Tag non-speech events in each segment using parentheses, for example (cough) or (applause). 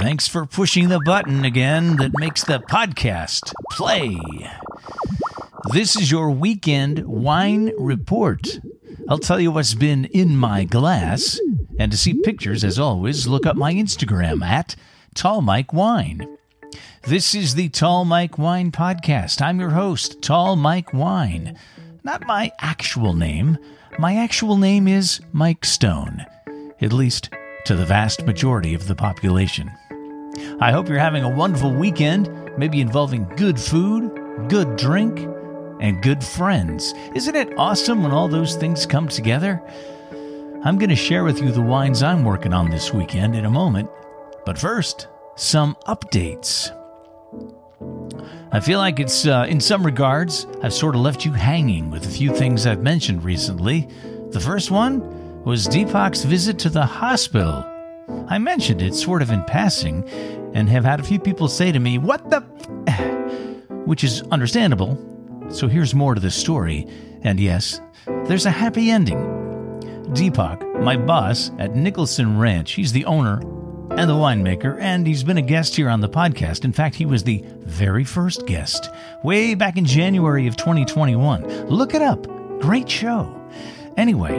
Thanks for pushing the button again that makes the podcast play. This is your weekend wine report. I'll tell you what's been in my glass. And to see pictures, as always, look up my Instagram at Tall Mike Wine. This is the Tall Mike Wine Podcast. I'm your host, Tall Mike Wine. Not my actual name. My actual name is Mike Stone, at least to the vast majority of the population. I hope you're having a wonderful weekend, maybe involving good food, good drink, and good friends. Isn't it awesome when all those things come together? I'm going to share with you the wines I'm working on this weekend in a moment, but first, some updates. I feel like it's, uh, in some regards, I've sort of left you hanging with a few things I've mentioned recently. The first one was Deepak's visit to the hospital. I mentioned it sort of in passing and have had a few people say to me, What the? (sighs) Which is understandable. So here's more to the story. And yes, there's a happy ending. Deepak, my boss at Nicholson Ranch, he's the owner and the winemaker, and he's been a guest here on the podcast. In fact, he was the very first guest way back in January of 2021. Look it up. Great show. Anyway,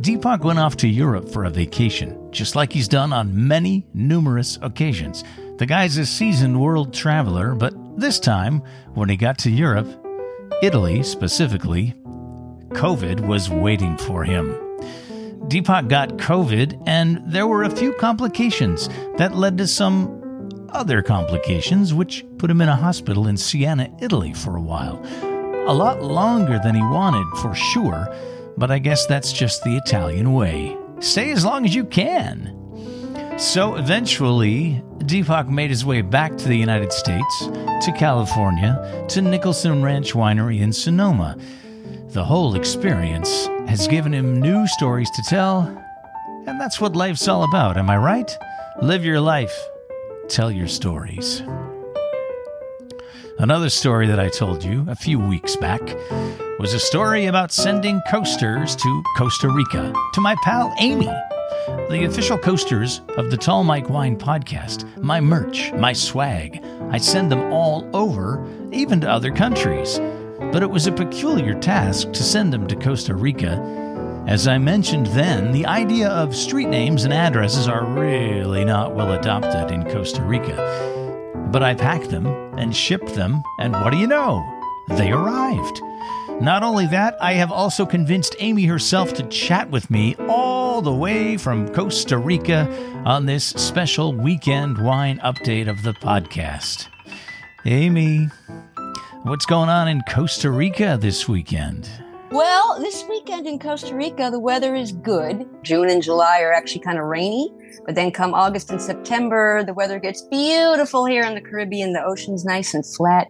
Deepak went off to Europe for a vacation, just like he's done on many, numerous occasions. The guy's a seasoned world traveler, but this time, when he got to Europe, Italy specifically, COVID was waiting for him. Deepak got COVID, and there were a few complications that led to some other complications, which put him in a hospital in Siena, Italy for a while. A lot longer than he wanted, for sure, but I guess that's just the Italian way. Stay as long as you can. So eventually, Deepak made his way back to the United States, to California, to Nicholson Ranch Winery in Sonoma. The whole experience has given him new stories to tell, and that's what life's all about, am I right? Live your life, tell your stories. Another story that I told you a few weeks back was a story about sending coasters to Costa Rica to my pal Amy, the official coasters of the Tall Mike Wine podcast, my merch, my swag. I send them all over, even to other countries. But it was a peculiar task to send them to Costa Rica. As I mentioned then, the idea of street names and addresses are really not well adopted in Costa Rica. But I packed them and shipped them, and what do you know? They arrived. Not only that, I have also convinced Amy herself to chat with me all the way from Costa Rica on this special weekend wine update of the podcast. Amy, what's going on in Costa Rica this weekend? Well, this weekend in Costa Rica, the weather is good. June and July are actually kind of rainy, but then come August and September, the weather gets beautiful here in the Caribbean. The ocean's nice and flat.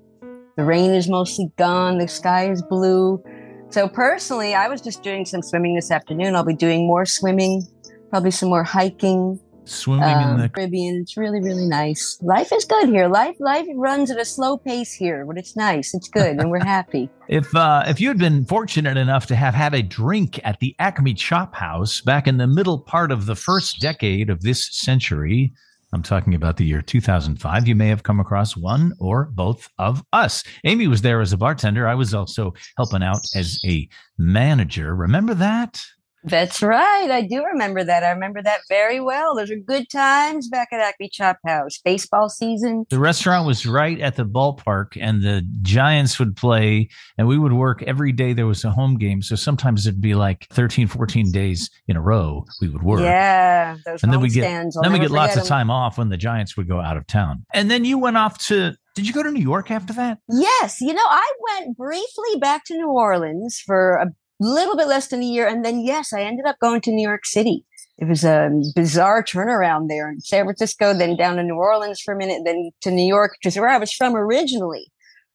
The rain is mostly gone. The sky is blue. So, personally, I was just doing some swimming this afternoon. I'll be doing more swimming, probably some more hiking. Swimming um, in the Caribbean. It's really, really nice. Life is good here. Life life runs at a slow pace here, but it's nice. It's good, and we're (laughs) happy. if uh, if you had been fortunate enough to have had a drink at the Acme Chop House back in the middle part of the first decade of this century, I'm talking about the year 2005. You may have come across one or both of us. Amy was there as a bartender. I was also helping out as a manager. Remember that? That's right. I do remember that. I remember that very well. Those are good times back at Acme Chop House. Baseball season. The restaurant was right at the ballpark, and the Giants would play, and we would work every day there was a home game. So sometimes it'd be like 13, 14 days in a row we would work. Yeah. and then we get, then we get lots them. of time off when the Giants would go out of town. And then you went off to did you go to New York after that? Yes. You know, I went briefly back to New Orleans for a little bit less than a year. And then, yes, I ended up going to New York City. It was a bizarre turnaround there in San Francisco, then down to New Orleans for a minute, then to New York, which is where I was from originally.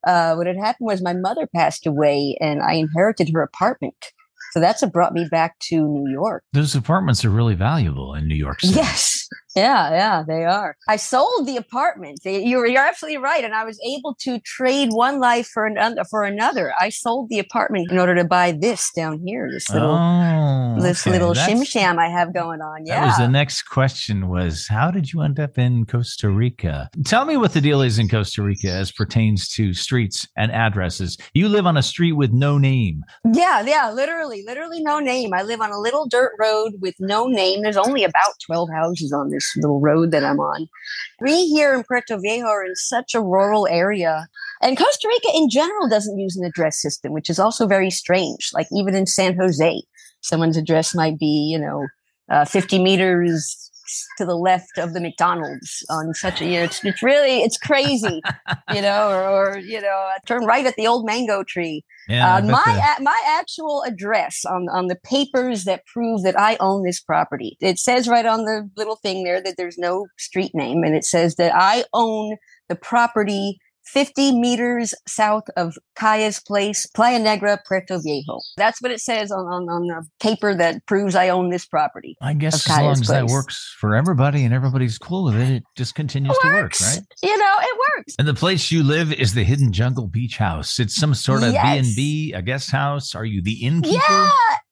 Uh, what had happened was my mother passed away and I inherited her apartment. So that's what brought me back to New York. Those apartments are really valuable in New York City. Yes. Yeah, yeah, they are. I sold the apartment. You're, you're absolutely right, and I was able to trade one life for another. For another, I sold the apartment in order to buy this down here. This little, oh, this okay. little That's, shim sham I have going on. Yeah, that was the next question. Was how did you end up in Costa Rica? Tell me what the deal is in Costa Rica as pertains to streets and addresses. You live on a street with no name. Yeah, yeah, literally, literally no name. I live on a little dirt road with no name. There's only about twelve houses on this this little road that I'm on. We here in Puerto Viejo are in such a rural area. And Costa Rica in general doesn't use an address system, which is also very strange. Like even in San Jose, someone's address might be, you know, uh, 50 meters to the left of the McDonald's on such a year. It's, it's really, it's crazy, (laughs) you know, or, or, you know, turn right at the old mango tree. Yeah, uh, my a, my actual address on on the papers that prove that I own this property. It says right on the little thing there that there's no street name, and it says that I own the property 50 meters south of Calles Place, Playa Negra, Puerto Viejo. That's what it says on, on, on the paper that proves I own this property. I guess as long as Place. that works for everybody and everybody's cool with it, it just continues it to work, right? You know, it works. And the place you live is the Hidden Jungle Beach House. It's some sort of B&B, a guest house. Are you the innkeeper? Yeah, it's I am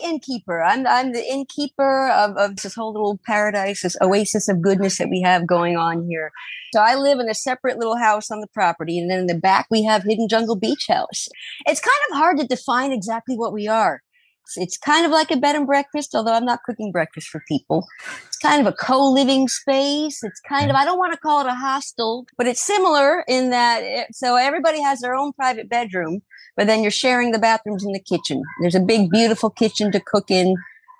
the innkeeper. I'm I'm the innkeeper of, of this whole little paradise, this oasis of goodness that we have going on here. So I live in a separate little house on the property, and then in the back we have Hidden Jungle Beach House. It's kind of hard to define exactly what we are. It's, it's kind of like a bed and breakfast, although I'm not cooking breakfast for people. It's kind of a co-living space. It's kind of I don't want to call it a hostel, but it's similar in that it, so everybody has their own private bedroom but then you're sharing the bathrooms in the kitchen. There's a big, beautiful kitchen to cook in.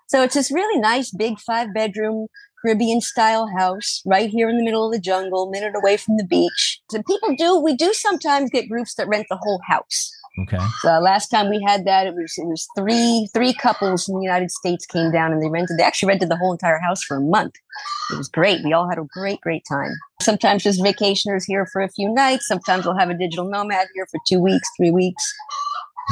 So it's this really nice, big five bedroom Caribbean style house right here in the middle of the jungle, minute away from the beach. So people do, we do sometimes get groups that rent the whole house. Okay. So last time we had that, it was it was three three couples in the United States came down and they rented. They actually rented the whole entire house for a month. It was great. We all had a great great time. Sometimes just vacationers here for a few nights. Sometimes we'll have a digital nomad here for two weeks, three weeks.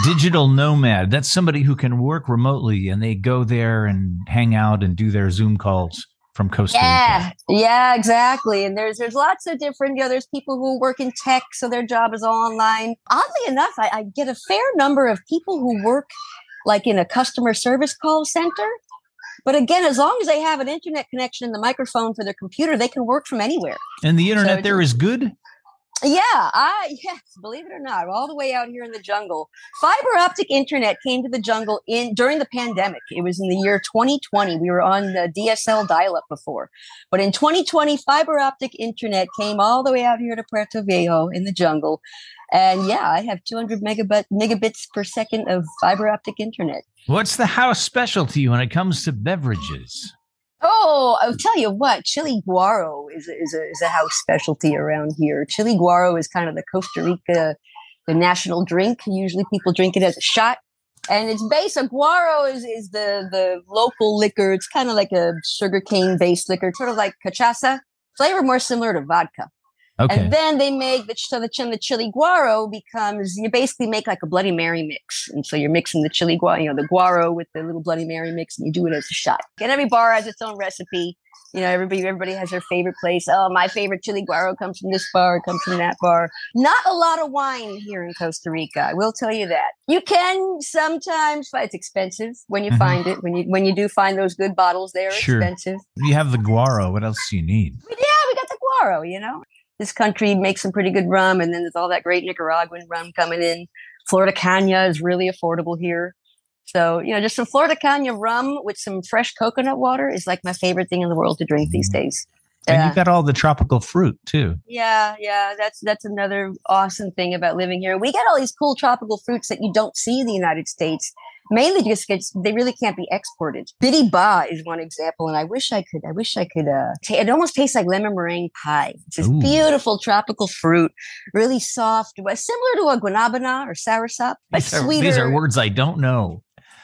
Digital nomad. That's somebody who can work remotely and they go there and hang out and do their Zoom calls from Costa yeah. Yeah, exactly. And there's there's lots of different, you know, there's people who work in tech, so their job is all online. Oddly enough, I, I get a fair number of people who work like in a customer service call center. But again, as long as they have an internet connection and the microphone for their computer, they can work from anywhere. And the internet so there is good? Yeah, I (laughs) yes, believe it or not, all the way out here in the jungle. Fiber optic internet came to the jungle in during the pandemic. It was in the year 2020. We were on the DSL dial-up before. But in 2020, fiber optic internet came all the way out here to Puerto Viejo in the jungle. And yeah, I have 200 megabit megabits per second of fiber optic internet. What's the house specialty when it comes to beverages? Oh, I'll tell you what, chili guaro is a, is a, is a house specialty around here. Chili guaro is kind of the Costa Rica, the national drink. Usually people drink it as a shot. And it's based guaro is, is the, the local liquor. It's kind of like a sugarcane based liquor, sort of like cachaça, flavor more similar to vodka. Okay. And then they make the so the, the chili guaro becomes you basically make like a Bloody Mary mix, and so you're mixing the chili guaro, you know, the guaro with the little Bloody Mary mix, and you do it as a shot. And every bar has its own recipe. You know, everybody everybody has their favorite place. Oh, my favorite chili guaro comes from this bar, it comes from that bar. Not a lot of wine here in Costa Rica. I will tell you that. You can sometimes but it's expensive when you mm-hmm. find it. When you when you do find those good bottles, they are sure. expensive. You have the guaro. What else do you need? Yeah, we got the guaro. You know this country makes some pretty good rum, and then there's all that great Nicaraguan rum coming in. Flor de Caña is really affordable here. So, you know, just some Flor de Caña rum with some fresh coconut water is like my favorite thing in the world to drink these mm-hmm. days. And you've got all the tropical fruit too. Yeah, yeah, that's that's another awesome thing about living here. We get all these cool tropical fruits that you don't see in the United States mainly just because they really can't be exported. Biribá is one example, and I wish I could. I wish I could. Uh, t- it almost tastes like lemon meringue pie. It's this Ooh. beautiful tropical fruit, really soft, similar to a guanabana or soursop, but these are, sweeter. These are words I don't know.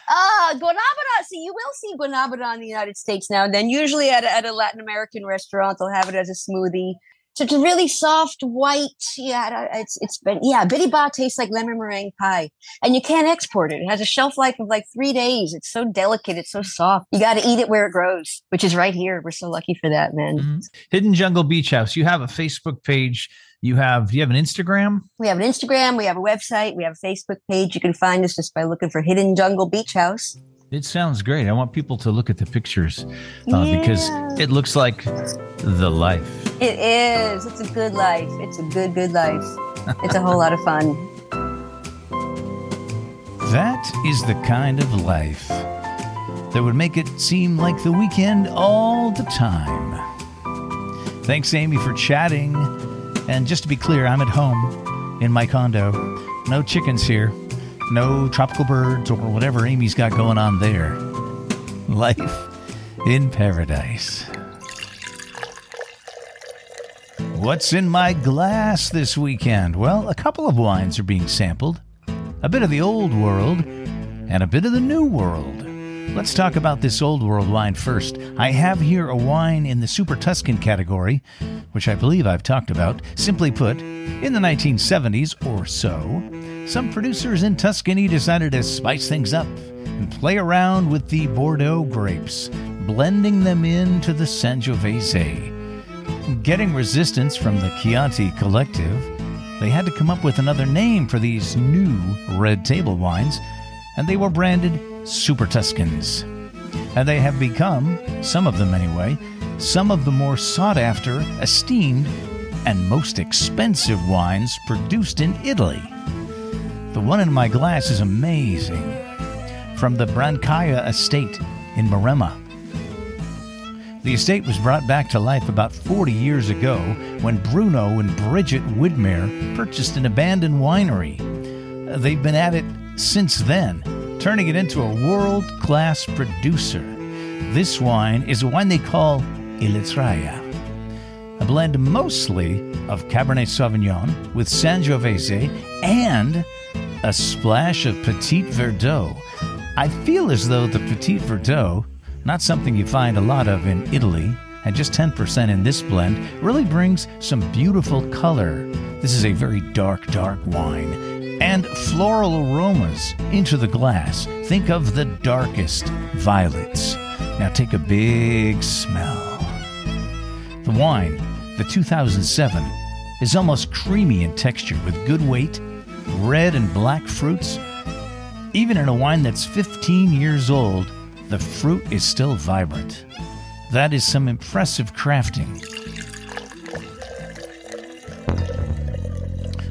Ah, uh, guanabana. See, you will see guanabana in the United States now and then. Usually at a, at a Latin American restaurant, they'll have it as a smoothie. So it's a really soft white. Yeah, it's it's been yeah. Biribá tastes like lemon meringue pie, and you can't export it. It has a shelf life of like three days. It's so delicate. It's so soft. You got to eat it where it grows, which is right here. We're so lucky for that, man. Mm-hmm. Hidden Jungle Beach House. You have a Facebook page. You have you have an Instagram? We have an Instagram, we have a website, we have a Facebook page. You can find us just by looking for Hidden Jungle Beach House. It sounds great. I want people to look at the pictures uh, yeah. because it looks like the life. It is. It's a good life. It's a good, good life. It's a whole lot of fun. That is the kind of life that would make it seem like the weekend all the time. Thanks, Amy, for chatting. And just to be clear, I'm at home in my condo. No chickens here no tropical birds or whatever Amy's got going on there. Life in paradise. What's in my glass this weekend? Well, a couple of wines are being sampled a bit of the old world and a bit of the new world. Let's talk about this old world wine first. I have here a wine in the Super Tuscan category, which I believe I've talked about. Simply put, in the 1970s or so, some producers in Tuscany decided to spice things up and play around with the Bordeaux grapes, blending them into the Sangiovese. Getting resistance from the Chianti Collective, they had to come up with another name for these new red table wines, and they were branded Super Tuscans. And they have become, some of them anyway, some of the more sought after, esteemed, and most expensive wines produced in Italy. The one in my glass is amazing. From the Brancaia estate in Maremma. The estate was brought back to life about 40 years ago when Bruno and Bridget Widmer purchased an abandoned winery. They've been at it since then, turning it into a world class producer. This wine is a wine they call Ilatraia, a blend mostly of Cabernet Sauvignon with Sangiovese and a splash of Petit Verdot. I feel as though the Petit Verdot, not something you find a lot of in Italy, and just 10% in this blend, really brings some beautiful color. This is a very dark, dark wine. And floral aromas into the glass. Think of the darkest violets. Now take a big smell. The wine, the 2007, is almost creamy in texture with good weight red and black fruits. Even in a wine that's 15 years old, the fruit is still vibrant. That is some impressive crafting.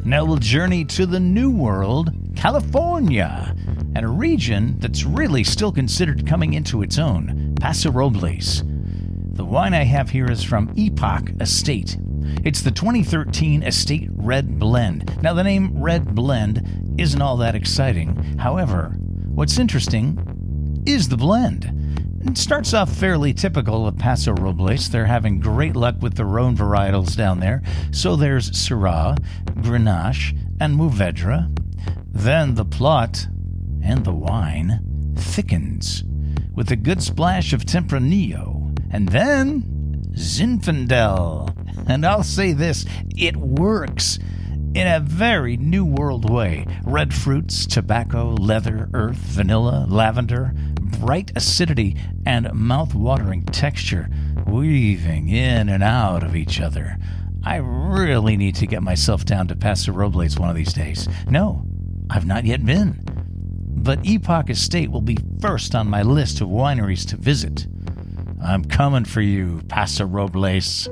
Now we'll journey to the New World, California, and a region that's really still considered coming into its own, Paso Robles. The wine I have here is from Epoch Estate it's the 2013 Estate Red Blend. Now, the name Red Blend isn't all that exciting. However, what's interesting is the blend. It starts off fairly typical of Paso Robles. They're having great luck with the Rhone varietals down there. So there's Syrah, Grenache, and Mourvedre. Then the plot and the wine thickens with a good splash of Tempranillo. And then Zinfandel. And I'll say this it works in a very new world way. Red fruits, tobacco, leather, earth, vanilla, lavender, bright acidity, and mouth-watering texture weaving in and out of each other. I really need to get myself down to Paso Robles one of these days. No, I've not yet been. But Epoch Estate will be first on my list of wineries to visit. I'm coming for you, Paso Robles.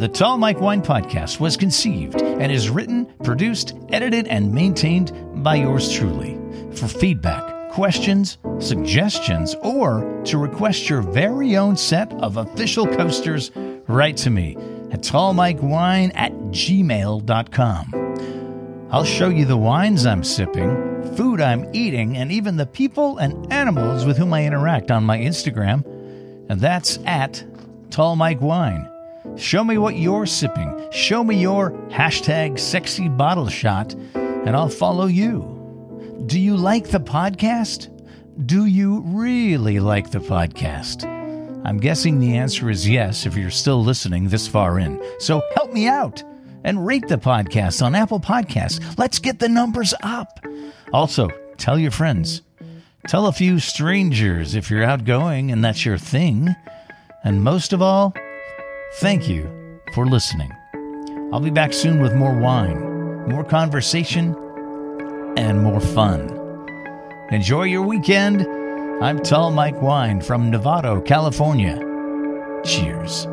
The Tall Mike Wine Podcast was conceived and is written, produced, edited, and maintained by yours truly. For feedback, questions, suggestions, or to request your very own set of official coasters, write to me at tallmikewine at gmail.com. I'll show you the wines I'm sipping, food I'm eating, and even the people and animals with whom I interact on my Instagram. And that's at Tall Mike Wine. Show me what you're sipping. Show me your hashtag sexy bottle shot, and I'll follow you. Do you like the podcast? Do you really like the podcast? I'm guessing the answer is yes if you're still listening this far in. So help me out and rate the podcast on Apple Podcasts. Let's get the numbers up. Also, tell your friends. Tell a few strangers if you're outgoing and that's your thing. And most of all, thank you for listening. I'll be back soon with more wine, more conversation, and more fun. Enjoy your weekend. I'm Tall Mike Wine from Novato, California. Cheers.